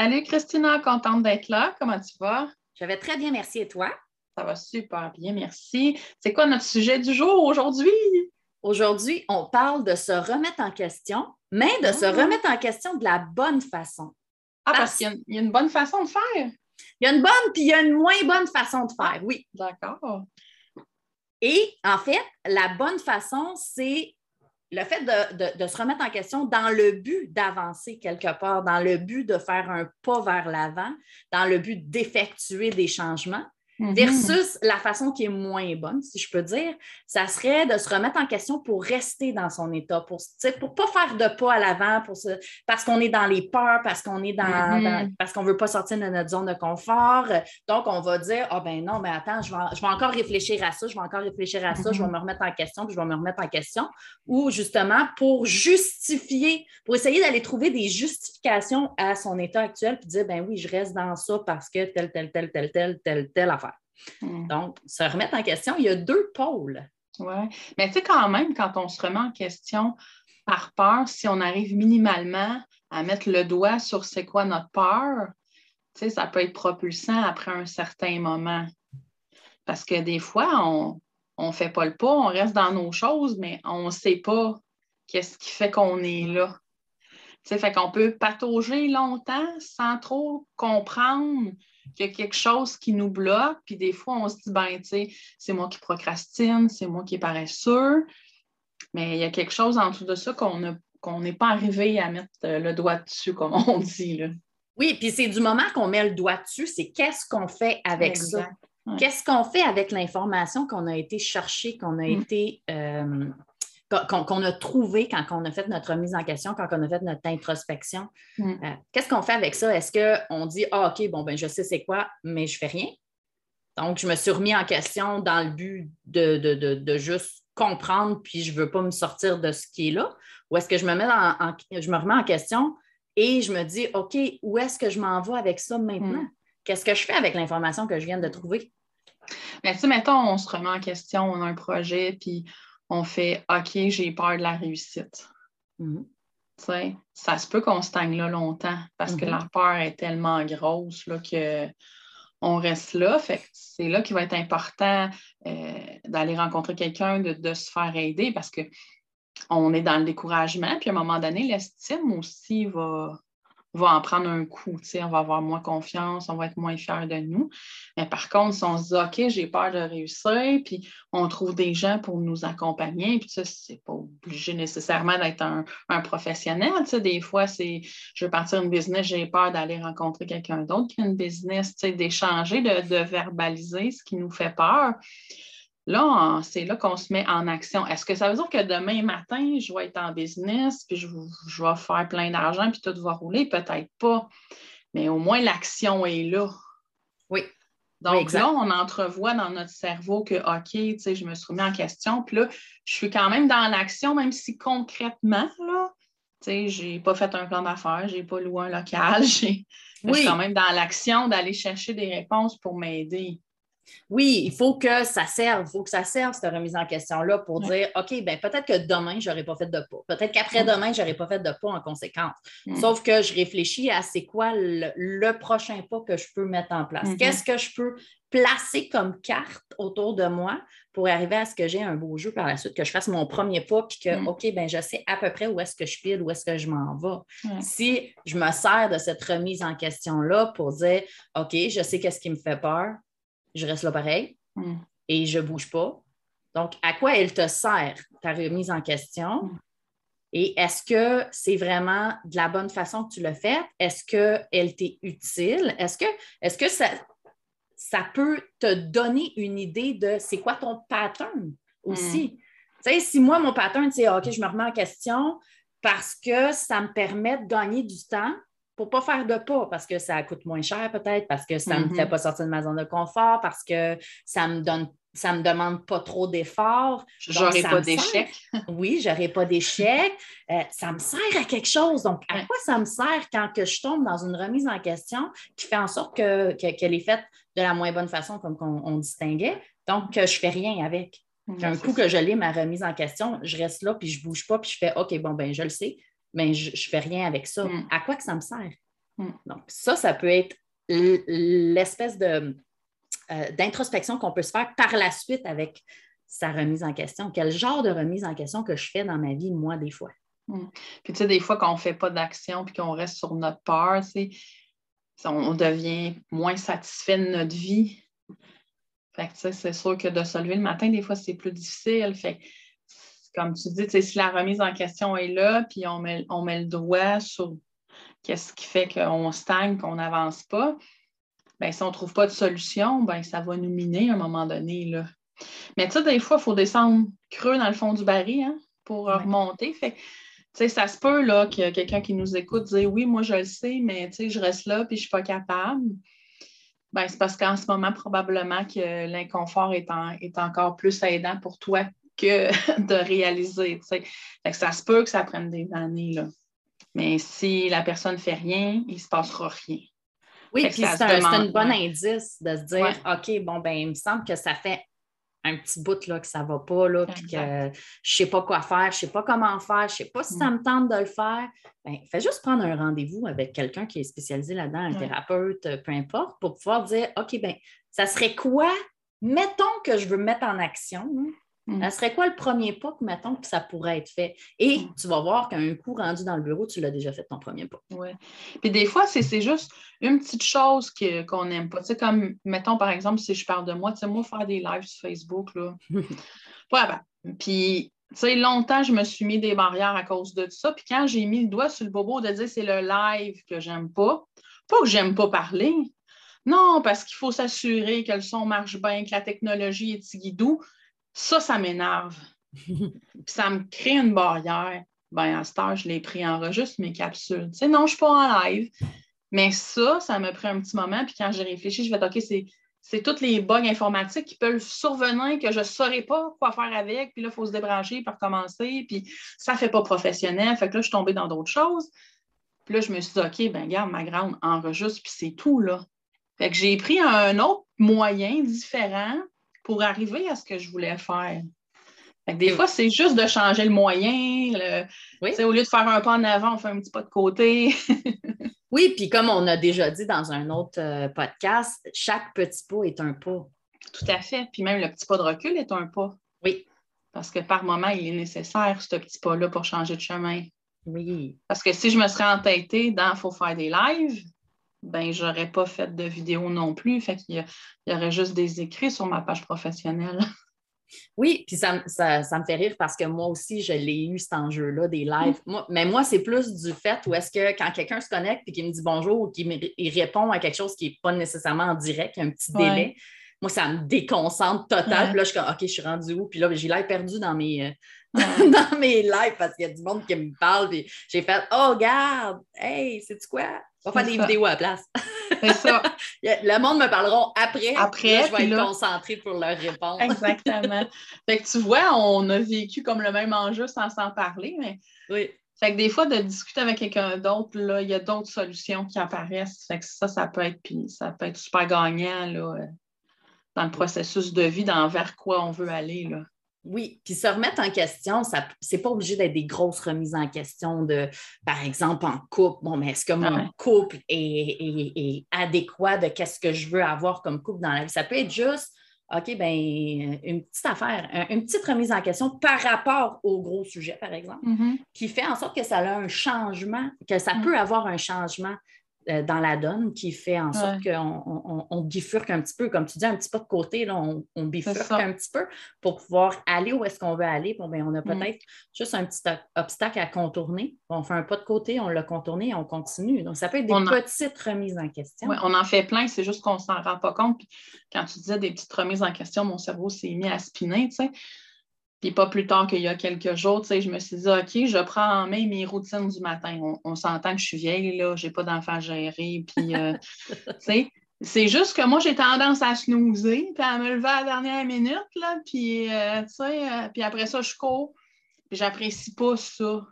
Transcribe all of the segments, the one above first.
Salut Christina, contente d'être là. Comment tu vas? Je vais très bien, merci. Et toi? Ça va super bien, merci. C'est quoi notre sujet du jour aujourd'hui? Aujourd'hui, on parle de se remettre en question, mais de se ah. remettre en question de la bonne façon. Ah, parce, qu'il y, a une bonne façon de faire. Il y a une bonne, puis il y a une moins bonne façon de faire, oui. D'accord. Et en fait, la bonne façon, c'est le fait de, se remettre en question dans le but d'avancer quelque part, dans le but de faire un pas vers l'avant, dans le but d'effectuer des changements, Mhm. versus la façon qui est moins bonne, si je peux dire, ça serait de se remettre en question pour rester dans son état, pour ne pas faire de pas à l'avant, parce qu'on est dans les peurs, parce qu'on est dans, mhm. parce qu'on veut pas sortir de notre zone de confort. Donc, on va dire, ah ben non, mais attends, je vais, je vais encore réfléchir à ça, je vais encore réfléchir à ça, je vais mhm. me remettre en question, puis je vais me remettre en question. Ou justement, pour justifier, pour essayer d'aller trouver des justifications à son état actuel, puis dire, ben oui, je reste dans ça parce que tel, tel, tel, tel, tel, tel, tel affaire. Hmm. Donc, se remettre en question, il y a deux pôles. Oui, mais tu sais, quand même, quand on se remet en question par peur, si on arrive minimalement à mettre le doigt sur c'est quoi notre peur, tu sais, ça peut être propulsant après un certain moment. Parce que des fois, on ne fait pas le pas, on reste dans nos choses, mais on ne sait pas qu'est-ce qui fait qu'on est là. Tu sais, fait qu'on peut patauger longtemps sans trop comprendre qu'il y a quelque chose qui nous bloque, puis des fois, on se dit, ben, tu sais, c'est moi qui procrastine, c'est moi qui est paresseux, mais il y a quelque chose en dessous de ça qu'on n'est pas arrivé à mettre euh, le doigt dessus, comme on dit. Là. Oui, puis c'est du moment qu'on met le doigt dessus, c'est qu'est-ce qu'on fait avec ça? Qu'est-ce qu'on fait avec l'information qu'on a été chercher, qu'on a mm. été euh, qu'on a trouvé quand on a fait notre remise en question, quand on a fait notre introspection. Mm. Euh, qu'est-ce qu'on fait avec ça? Est-ce qu'on dit, ah, OK, bon, ben, je sais c'est quoi, mais je fais rien? Donc, je me suis remis en question dans le but de, juste comprendre, puis je ne veux pas me sortir de ce qui est là. Ou est-ce que je me, mets en, je me remets en question et je me dis, OK, où est-ce que je m'en vais avec ça maintenant? Mm. Qu'est-ce que je fais avec l'information que je viens de trouver? Mais tu sais, mettons, on se remet en question, on a un projet, puis on fait OK, j'ai peur de la réussite. Mhm. Ça se peut qu'on stagne là longtemps parce que mhm. la peur est tellement grosse là, que on reste là. Fait c'est là qu'il va être important euh, d'aller rencontrer quelqu'un, de, de, se faire aider parce qu'on est dans le découragement. Puis à un moment donné, l'estime aussi va, va en prendre un coup. On va avoir moins confiance, on va être moins fiers de nous. Mais par contre, si on se dit OK, j'ai peur de réussir, puis on trouve des gens pour nous accompagner, puis ça, c'est pas obligé nécessairement d'être un, professionnel. Des fois, c'est je veux partir une business, j'ai peur d'aller rencontrer quelqu'un d'autre qui a une business, d'échanger, de verbaliser ce qui nous fait peur. Là, c'est là qu'on se met en action. Est-ce que ça veut dire que demain matin, je vais être en business, puis je, vais faire plein d'argent, puis tout va rouler? Peut-être pas. Mais au moins, l'action est là. Oui. Donc là, on entrevoit dans notre cerveau que, OK, tu sais, je me suis remis en question, puis là, je suis quand même dans l'action, même si concrètement, là, tu sais, je n'ai pas fait un plan d'affaires, je n'ai pas loué un local, oui. je suis quand même dans l'action d'aller chercher des réponses pour m'aider. Oui, il faut que ça serve, il faut que ça serve cette remise en question-là pour dire OK, ben peut-être que demain, je n'aurai pas fait de pas. Peut-être qu'après-demain, je n'aurai pas fait de pas en conséquence. Sauf que je réfléchis à c'est quoi le, prochain pas que je peux mettre en place. Mm-hmm. Qu'est-ce que je peux placer comme carte autour de moi pour arriver à ce que j'ai un beau jeu par la suite, que je fasse mon premier pas, puis que, mm. OK, ben je sais à peu près où est-ce que je pile, où est-ce que je m'en vais. Si je me sers de cette remise en question-là pour dire, OK, je sais qu'est-ce qui me fait peur, je reste là pareil hmm. et je ne bouge pas. Donc, à quoi elle te sert, ta remise en question? Hmm. Et est-ce que c'est vraiment de la bonne façon que tu l'as faite? Est-ce qu'elle t'est utile? Est-ce que, est que ça, ça peut te donner une idée de c'est quoi ton pattern aussi? Hmm. Tu sais, si moi, mon pattern, c'est OK, je me remets en question parce que ça me permet de gagner du temps pour ne pas faire de pas, parce que ça coûte moins cher peut-être, parce que ça ne me fait mm-hmm. pas sortir de ma zone de confort, parce que ça me donne ça ne me demande pas trop d'efforts. J'aurai pas d'échec. Oui, j'aurai pas d'échec. Euh, ça me sert à quelque chose. Donc, à quoi ça me sert quand que je tombe dans une remise en question qui fait en sorte qu'elle est faite de la moins bonne façon, comme on, distinguait, donc que je fais rien avec. Un coup que je l'ai, ma remise en question, je reste là, puis je ne bouge pas, puis je fais OK, bon, ben je le sais, mais je ne fais rien avec ça. Mm. À quoi que ça me sert? Mm. Donc, ça, ça peut être l'espèce de euh, d'introspection qu'on peut se faire par la suite avec sa remise en question. Quel genre de remise en question que je fais dans ma vie, moi, des fois? Mm. Puis, tu sais, des fois, quand on ne fait pas d'action puis qu'on reste sur notre peur, on devient moins satisfait de notre vie. Fait que, c'est sûr que de se lever le matin, des fois, c'est plus difficile. Fait comme tu dis, si la remise en question est là, puis on met, on met le doigt sur qu'est-ce qui fait qu'on stagne, qu'on n'avance pas, bien, si on ne trouve pas de solution, ben, ça va nous miner à un moment donné. Là. Mais tu sais, des fois, il faut descendre creux dans le fond du baril hein, pour remonter. Fait ça se peut là, qu'il y a quelqu'un qui nous écoute dire Oui, moi je le sais, mais je reste là puis je ne suis pas capable. Ben, c'est parce qu'en ce moment, probablement que l'inconfort est, est encore plus aidant pour toi que de réaliser. ça se peut que ça prenne des années. Là. Mais si la personne ne fait rien, il ne se passera rien. Oui, puis c'est un, bon indice de se dire OK, bon, ben, il me semble que ça fait un petit bout là, que ça ne va pas, là, puis que je ne sais pas quoi faire, je ne sais pas comment faire, je ne sais pas si ça mm. me tente de le faire. Bien, fais juste prendre un rendez-vous avec quelqu'un qui est spécialisé là-dedans, un thérapeute, peu importe, pour pouvoir dire OK, bien, ça serait quoi? Mettons que je veux me mettre en action. Hein. Mm. Ça serait quoi le premier pas que, mettons, que ça pourrait être fait? Et mm. tu vas voir qu'un coup rendu dans le bureau, tu l'as déjà fait ton premier pas. Oui. Puis des fois, c'est juste une petite chose qu'on n'aime pas. Tu sais, comme, mettons, par exemple, si je parle de moi, tu sais, moi, faire des lives sur Facebook, là. ouais, ben, puis, tu sais, longtemps, je me suis mis des barrières à cause de ça. Puis quand j'ai mis le doigt sur le bobo de dire c'est le live que j'aime pas, pas que j'aime pas parler, non, parce qu'il faut s'assurer que le son marche bien, que la technologie est guidou. Ça, ça m'énerve. ça me crée une barrière. Ben, à ce temps, je l'ai pris en juste mes capsules. Tu sais, non, je ne suis pas en live. Mais ça, ça m'a pris un petit moment. Puis quand j'ai réfléchi, je vais OK, c'est, c'est toutes les bugs informatiques qui peuvent survenir que je ne saurais pas quoi faire avec. Puis là, il faut se débrancher pour recommencer. Puis ça ne fait pas professionnel. Fait que là, je suis tombée dans d'autres choses. Puis là, je me suis dit, OK, ben garde ma grande enregistre, puis c'est tout, là. Fait que j'ai pris un autre moyen différent pour arriver à ce que je voulais faire. des fois, c'est juste de changer le moyen. Au lieu de faire un pas en avant, on fait un petit pas de côté. oui, puis comme on a déjà dit dans un autre euh, podcast, chaque petit pas est un pas. Tout à fait. Puis même le petit pas de recul est un pas. Oui. Parce que par moment, il est nécessaire, ce petit pas-là, pour changer de chemin. Oui. Parce que si je me serais entêtée dans il faut faire des lives, ben j'aurais pas fait de vidéo non plus. Fait qu'il y, aurait juste des écrits sur ma page professionnelle. Oui, puis ça, me fait rire parce que moi aussi, je l'ai eu cet enjeu-là, des lives. mais moi, c'est plus du fait où est-ce que quand quelqu'un se connecte et qu'il me dit bonjour ou qu'il répond à quelque chose qui n'est pas nécessairement en direct, il y a un petit délai, moi, ça me déconcentre total. Puis là, je suis comme, OK, je suis rendue où? Puis là, j'ai l'air perdu dans mes, euh, dans mes lives parce qu'il y a du monde qui me parle. Puis j'ai fait, oh, regarde, hey, c'est-tu quoi? On va faire des vidéos à la place. C'est ça. Le monde me parleront après. Après. je vais être concentrée pour leur répondre. Exactement. fait que tu vois, on a vécu comme le même enjeu sans s'en parler, mais. Oui. Fait que des fois, de discuter avec quelqu'un d'autre, là, il y a d'autres solutions qui apparaissent. Fait que ça, ça peut être, puis ça peut être super gagnant là, dans le processus de vie, dans vers quoi on veut aller. Là. Oui, puis se remettre en question, ce n'est pas obligé d'être des grosses remises en question de, par exemple, en couple. Bon, mais est-ce que mon couple est, adéquat de qu'est-ce que je veux avoir comme couple dans la vie? Ça peut être juste, OK, ben une petite affaire, une petite remise en question par rapport au gros sujet, par exemple, mm-hmm. qui fait en sorte que ça a un changement, que ça mm. peut avoir un changement dans la donne qui fait en sorte qu'on on, bifurque un petit peu, comme tu dis, un petit peu de côté, là, on, bifurque un petit peu pour pouvoir aller où est-ce qu'on veut aller. Bon, ben, on a mm. peut-être juste un petit obstacle à contourner. On fait un pas de côté, on l'a contourné et on continue. Donc, ça peut être des petites remises en question. Oui, on en fait plein, c'est juste qu'on ne s'en rend pas compte. quand tu disais des petites remises en question, mon cerveau s'est mis à spinner, tu sais. Puis pas plus tard qu'il y a quelques jours, je me suis dit, OK, je prends en main mes routines du matin. On, s'entend que je suis vieille, là, j'ai pas d'enfants à gérer. Puis, euh, c'est juste que moi, j'ai tendance à snoozer, puis à me lever à la dernière minute, là, puis, euh, euh, puis après ça, je cours. Puis j'apprécie pas ça.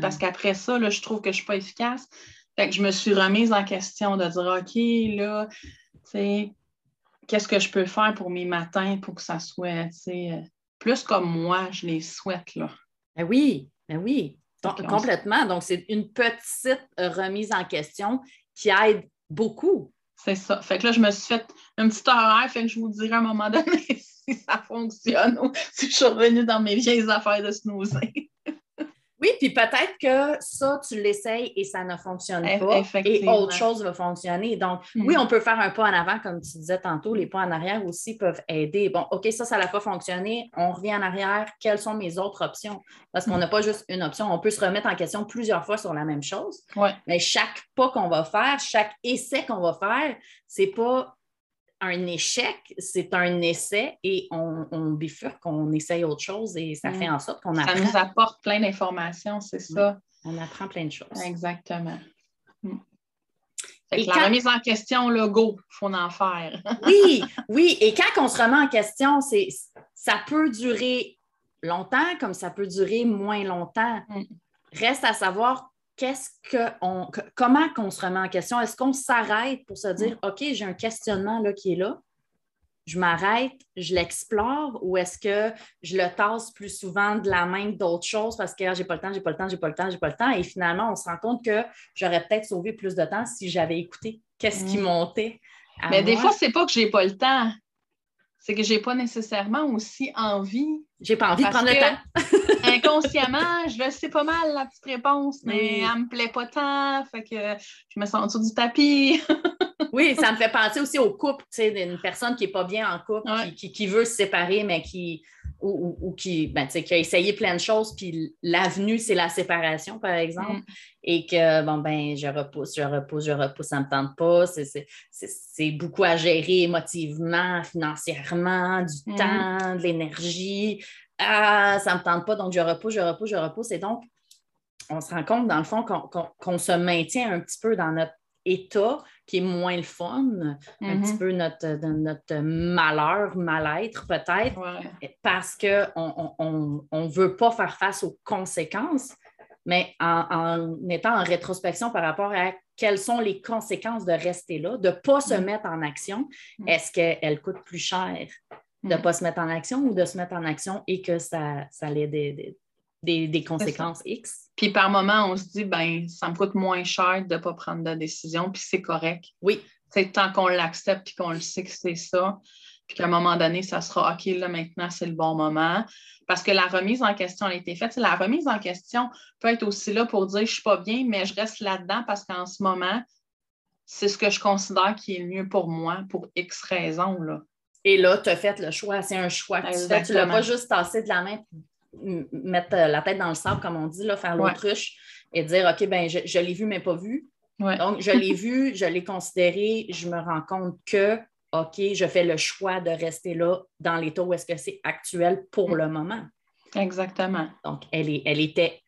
Parce mm. qu'après ça, là, je trouve que je suis pas efficace. Fait que je me suis remise en question de dire, OK, là, qu'est-ce que je peux faire pour mes matins pour que ça soit, plus comme moi, je les souhaite. Là. Ben oui, ben oui, complètement. Donc, c'est une petite remise en question qui aide beaucoup. C'est ça. Fait que là, je me suis fait un petit horaire, fait que je vous dirai à un moment donné si ça fonctionne ou si je suis revenue dans mes vieilles affaires de snoozer. Oui, puis peut-être que ça, tu l'essayes et ça ne fonctionne pas et autre chose va fonctionner. Donc, mm. oui, on peut faire un pas en avant, comme tu disais tantôt, les pas en arrière aussi peuvent aider. Bon, OK, ça, ça n'a pas fonctionné, on revient en arrière, quelles sont mes autres options? Parce qu'on mm. n'a pas juste une option, on peut se remettre en question plusieurs fois sur la même chose. Mais chaque pas qu'on va faire, chaque essai qu'on va faire, c'est pas un échec, c'est un essai et on, on bifurque, on essaye autre chose et ça fait mm. en sorte qu'on apprend. Ça nous apporte plein d'informations, c'est ça? On apprend plein de choses. Exactement. Mm. La remise en question, le go, il faut en faire. oui, oui. Et quand on se remet en question, c'est ça peut durer longtemps comme ça peut durer moins longtemps. Mm. Reste à savoir qu'est-ce qu'on, comment qu'on se remet en question? Est-ce qu'on s'arrête pour se dire, OK, j'ai un questionnement là, qui est là, je m'arrête, je l'explore, ou est-ce que je le tasse plus souvent de la main d'autres choses parce que ah, j'ai pas le temps, j'ai pas le temps, j'ai pas le temps, j'ai pas le temps, et finalement, on se rend compte que j'aurais peut-être sauvé plus de temps si j'avais écouté qu'est-ce qui mm. montait. Mais des fois, c'est pas que j'ai pas le temps, c'est que j'ai pas nécessairement aussi envie. J'ai pas envie de prendre le temps. inconsciemment, je le sais pas mal la petite réponse, mais elle me plaît pas tant, fait que je me sens en du tapis. oui, ça me fait penser aussi au couple, tu sais, d'une personne qui est pas bien en couple, qui, veut se séparer, mais qui ou, qui, ben, qui a essayé plein de choses, puis l'avenue, c'est la séparation, par exemple, mm. et que, bon, ben, je repousse, je repousse, je repousse, ça ne me tente pas. C'est beaucoup à gérer émotivement, financièrement, du mm. temps, de l'énergie. Ah, ça ne me tente pas, donc je repousse, je repousse, je repousse. Et donc, on se rend compte, dans le fond, qu'on se maintient un petit peu dans notre état qui est moins le fun, un petit mhm. peu notre, notre malheur, mal-être peut-être, parce qu'on ne veut pas faire face aux conséquences, mais en, étant en rétrospection par rapport à quelles sont les conséquences de rester là, de ne pas se mhm. mettre en action, mhm. est-ce qu'elle coûte plus cher de ne pas se mettre en action ou de se mettre en action et que ça, ça ait des, des, conséquences X. Puis par moment, on se dit, ben ça me coûte moins cher de ne pas prendre de décision, puis c'est correct. Oui. C'est tant qu'on l'accepte, puis qu'on le sait que c'est ça, puis qu'à un moment donné, ça sera OK, là, maintenant, c'est le bon moment. Parce que la remise en question a été faite. La remise en question peut être aussi là pour dire, je ne suis pas bien, mais je reste là-dedans parce qu'en ce moment, c'est ce que je considère qui est mieux pour moi, pour X raisons. Là. Et là, tu as fait le choix. C'est un choix que tu fais. Tu ne l'as pas juste tassé de la main mettre euh, la tête dans le sable, comme on dit, là, faire l'autruche et dire OK, ben je, l'ai vu, mais pas vu. Donc, je l'ai vu, je l'ai considéré, je me rends compte que OK, je fais le choix de rester là dans l'état où est-ce que c'est actuel pour le moment. Exactement. Donc, elle, est, elle était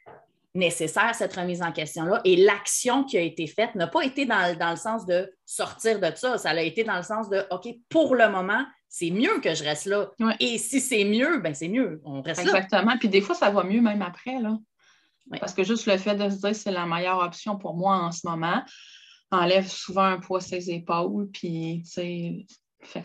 nécessaire, cette remise en question-là. Et l'action qui a été faite n'a pas été dans, dans, le sens de sortir de ça. Ça a été dans le sens de OK, pour le moment, c'est mieux que je reste là. Et si c'est mieux, ben c'est mieux. On reste Exactement. là. Exactement. Puis des fois, ça va mieux même après. Là. Parce que juste le fait de se dire c'est la meilleure option pour moi en ce moment enlève souvent un poids ses épaules. Puis, tu sais,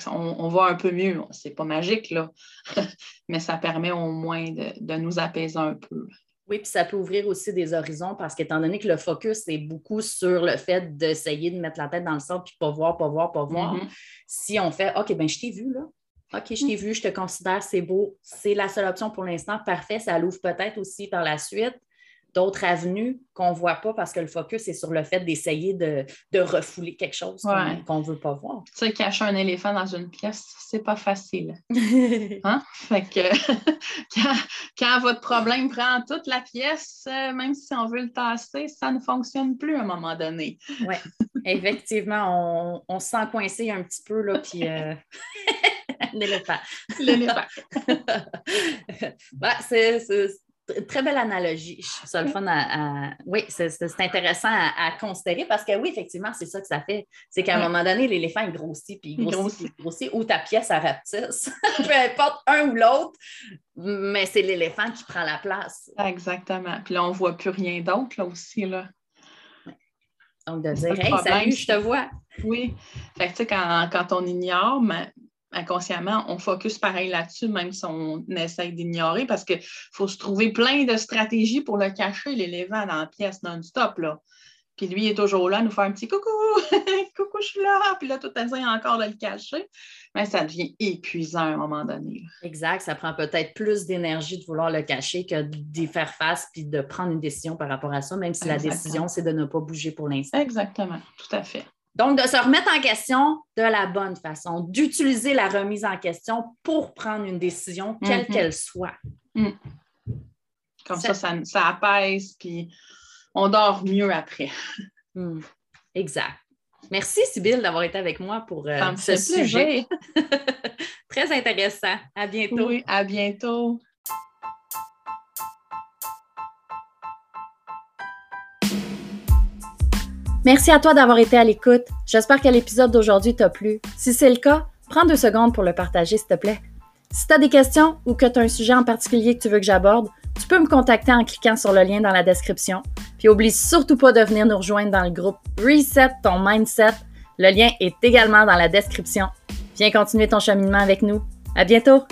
on, on, va un peu mieux. C'est pas magique, là. Mais ça permet au moins de, de nous apaiser un peu. Oui, puis ça peut ouvrir aussi des horizons parce qu'étant donné que le focus est beaucoup sur le fait d'essayer de mettre la tête dans le sable puis pas voir, pas voir, pas voir, mm-hmm. si on fait OK, ben je t'ai vu là. OK, je t'ai mm. vu, je te considère, c'est beau, c'est la seule option pour l'instant, parfait, ça l'ouvre peut-être aussi par la suite d'autres avenues qu'on ne voit pas parce que le focus est sur le fait d'essayer de, refouler quelque chose qu'on ne veut pas voir. Tu sais, cacher un éléphant dans une pièce, c'est pas facile. hein? Fait que quand, votre problème prend toute la pièce, euh, même si on veut le tasser, ça ne fonctionne plus à un moment donné. oui, effectivement, on, se sent coincé un petit peu, là, puis... Euh, l'éléphant. L'éléphant. c'est Très belle analogie. Je trouve ça le fun à. Oui, c'est intéressant à, considérer parce que oui, effectivement, c'est ça que ça fait. C'est qu'à un moment donné, l'éléphant il grossit, puis il grossit, il grossit, ou ta pièce à rapetisse. Peu importe un ou l'autre, mais c'est l'éléphant qui prend la place. Exactement. Puis là, on ne voit plus rien d'autre là aussi. Là. Donc, de dire Hey, salut, je te vois. Oui. Fait que, tu sais, quand, quand, on ignore, mais inconsciemment, on focus pareil là-dessus, même si on essaye d'ignorer, parce qu'il faut se trouver plein de stratégies pour le cacher, l'éléphant dans la pièce non-stop. Là. Puis lui, il est toujours là, nous faire un petit coucou, coucou, je suis là. Puis là, tout essaye encore de le cacher. Mais ça devient épuisant à un moment donné. Exact. Ça prend peut-être plus d'énergie de vouloir le cacher que d'y faire face puis de prendre une décision par rapport à ça, même si la décision, c'est de ne pas bouger pour l'instant. Exactement. Tout à fait. Donc, de se remettre en question de la bonne façon, d'utiliser la remise en question pour prendre une décision, quelle mm-hmm. qu'elle soit. Mm. Comme ça, ça, apaise, puis on dort mieux après. Mm. Exact. Merci, Sybille, d'avoir été avec moi pour euh, ce sujet. Très intéressant. À bientôt. Oui, à bientôt. Merci à toi d'avoir été à l'écoute. J'espère que l'épisode d'aujourd'hui t'a plu. Si c'est le cas, prends deux secondes pour le partager, s'il te plaît. Si tu as des questions ou que tu as un sujet en particulier que tu veux que j'aborde, tu peux me contacter en cliquant sur le lien dans la description. Puis oublie surtout pas de venir nous rejoindre dans le groupe Reset ton mindset. Le lien est également dans la description. Viens continuer ton cheminement avec nous. À bientôt!